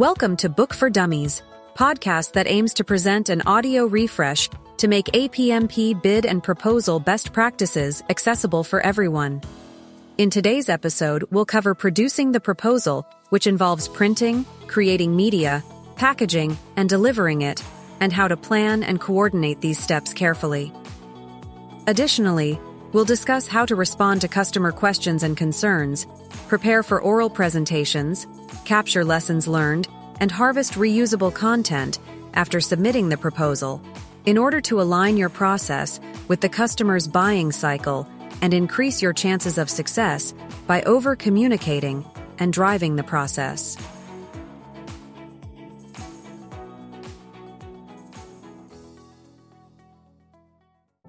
Welcome to Book for Dummies, podcast that aims to present an audio refresh to make APMP bid and proposal best practices accessible for everyone. In today's episode, we'll cover producing the proposal, which involves printing, creating media, packaging, and delivering it, and how to plan and coordinate these steps carefully. Additionally, we'll discuss how to respond to customer questions and concerns, prepare for oral presentations, capture lessons learned, and harvest reusable content after submitting the proposal in order to align your process with the customer's buying cycle and increase your chances of success by over communicating and driving the process.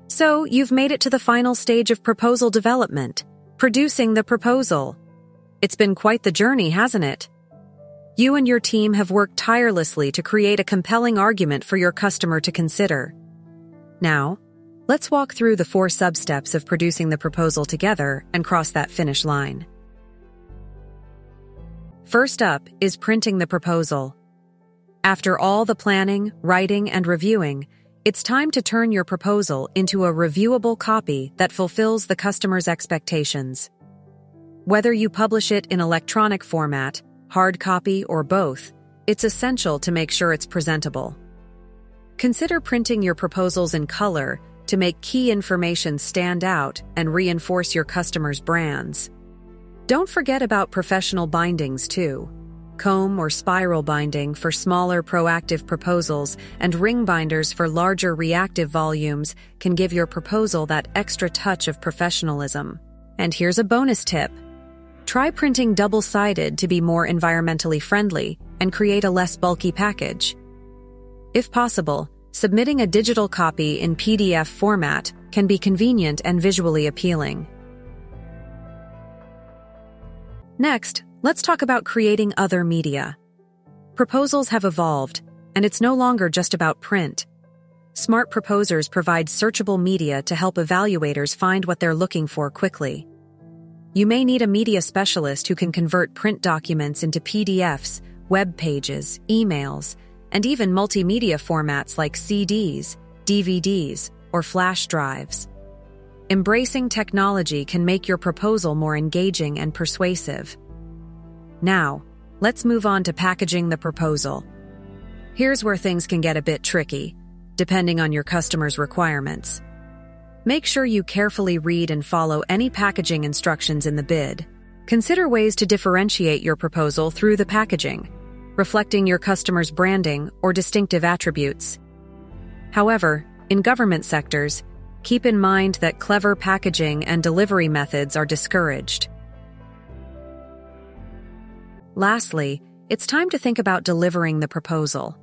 So, you've made it to the final stage of proposal development, producing the proposal. It's been quite the journey, hasn't it? You and your team have worked tirelessly to create a compelling argument for your customer to consider. Now, let's walk through the four sub-steps of producing the proposal together and cross that finish line. First up is printing the proposal. After all the planning, writing, and reviewing, it's time to turn your proposal into a reviewable copy that fulfills the customer's expectations. Whether you publish it in electronic format, hard copy, or both, it's essential to make sure it's presentable. Consider printing your proposals in color to make key information stand out and reinforce your customers' brands. Don't forget about professional bindings, too. Comb or spiral binding for smaller proactive proposals and ring binders for larger reactive volumes can give your proposal that extra touch of professionalism. And here's a bonus tip. Try printing double-sided to be more environmentally friendly and create a less bulky package. If possible, submitting a digital copy in PDF format can be convenient and visually appealing. Next, let's talk about creating other media. Proposals have evolved, and it's no longer just about print. Smart proposers provide searchable media to help evaluators find what they're looking for quickly. You may need a media specialist who can convert print documents into PDFs, web pages, emails, and even multimedia formats like CDs, DVDs, or flash drives. Embracing technology can make your proposal more engaging and persuasive. Now, let's move on to packaging the proposal. Here's where things can get a bit tricky, depending on your customer's requirements. Make sure you carefully read and follow any packaging instructions in the bid. Consider ways to differentiate your proposal through the packaging, reflecting your customer's branding or distinctive attributes. However, in government sectors, keep in mind that clever packaging and delivery methods are discouraged. Lastly, it's time to think about delivering the proposal.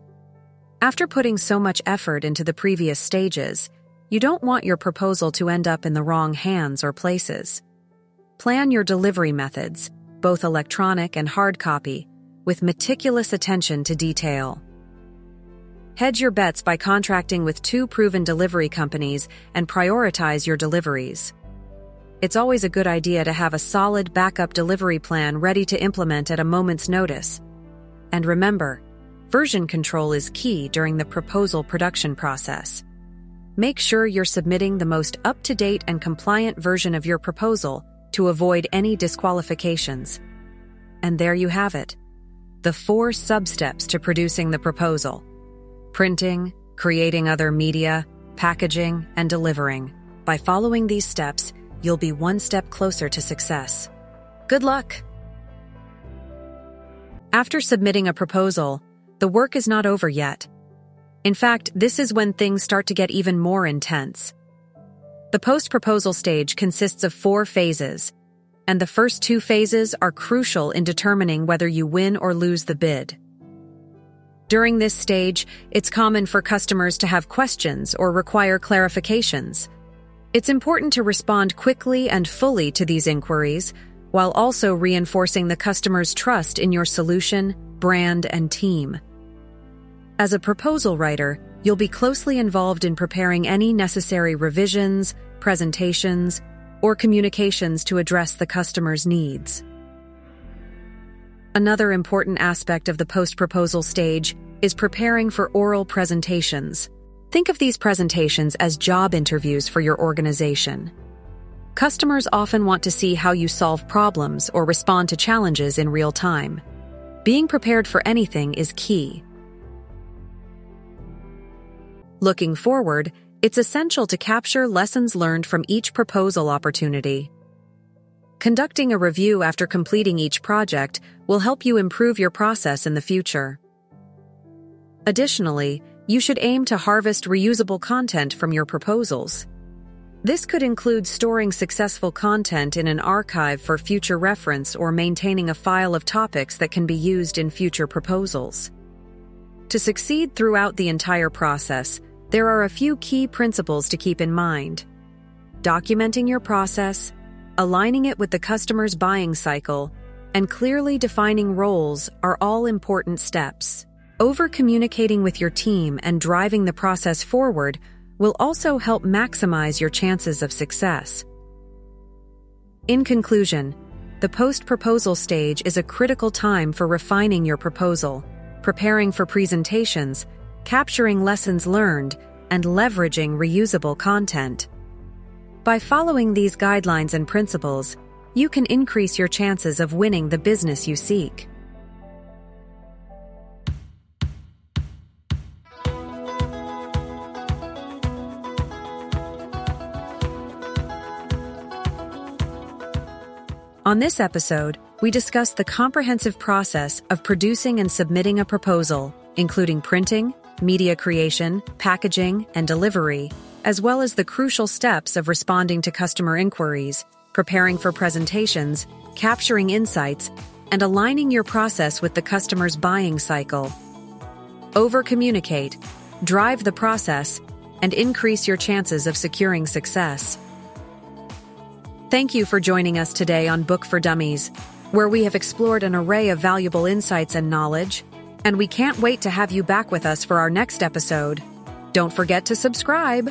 After putting so much effort into the previous stages, you don't want your proposal to end up in the wrong hands or places. Plan your delivery methods, both electronic and hard copy, with meticulous attention to detail. Hedge your bets by contracting with two proven delivery companies and prioritize your deliveries. It's always a good idea to have a solid backup delivery plan ready to implement at a moment's notice. And remember, version control is key during the proposal production process. Make sure you're submitting the most up-to-date and compliant version of your proposal to avoid any disqualifications. And there you have it. The four sub-steps to producing the proposal. Printing, creating other media, packaging, and delivering. By following these steps, you'll be one step closer to success. Good luck! After submitting a proposal, the work is not over yet. In fact, this is when things start to get even more intense. The post-proposal stage consists of four phases, and the first two phases are crucial in determining whether you win or lose the bid. During this stage, it's common for customers to have questions or require clarifications. It's important to respond quickly and fully to these inquiries, while also reinforcing the customer's trust in your solution, brand, and team. As a proposal writer, you'll be closely involved in preparing any necessary revisions, presentations, or communications to address the customer's needs. Another important aspect of the post-proposal stage is preparing for oral presentations. Think of these presentations as job interviews for your organization. Customers often want to see how you solve problems or respond to challenges in real time. Being prepared for anything is key. Looking forward, it's essential to capture lessons learned from each proposal opportunity. Conducting a review after completing each project will help you improve your process in the future. Additionally, you should aim to harvest reusable content from your proposals. This could include storing successful content in an archive for future reference or maintaining a file of topics that can be used in future proposals. To succeed throughout the entire process, there are a few key principles to keep in mind. Documenting your process, aligning it with the customer's buying cycle, and clearly defining roles are all important steps. Over communicating with your team and driving the process forward will also help maximize your chances of success. In conclusion, the post proposal stage is a critical time for refining your proposal, preparing for presentations, capturing lessons learned, and leveraging reusable content. By following these guidelines and principles, you can increase your chances of winning the business you seek. On this episode, we discuss the comprehensive process of producing and submitting a proposal, including printing, media creation, packaging, and delivery, as well as the crucial steps of responding to customer inquiries, preparing for presentations, capturing insights, and aligning your process with the customer's buying cycle. Over communicate, drive the process, and increase your chances of securing success. Thank you for joining us today on Book for Dummies, where we have explored an array of valuable insights and knowledge and we can't wait to have you back with us for our next episode. Don't forget to subscribe.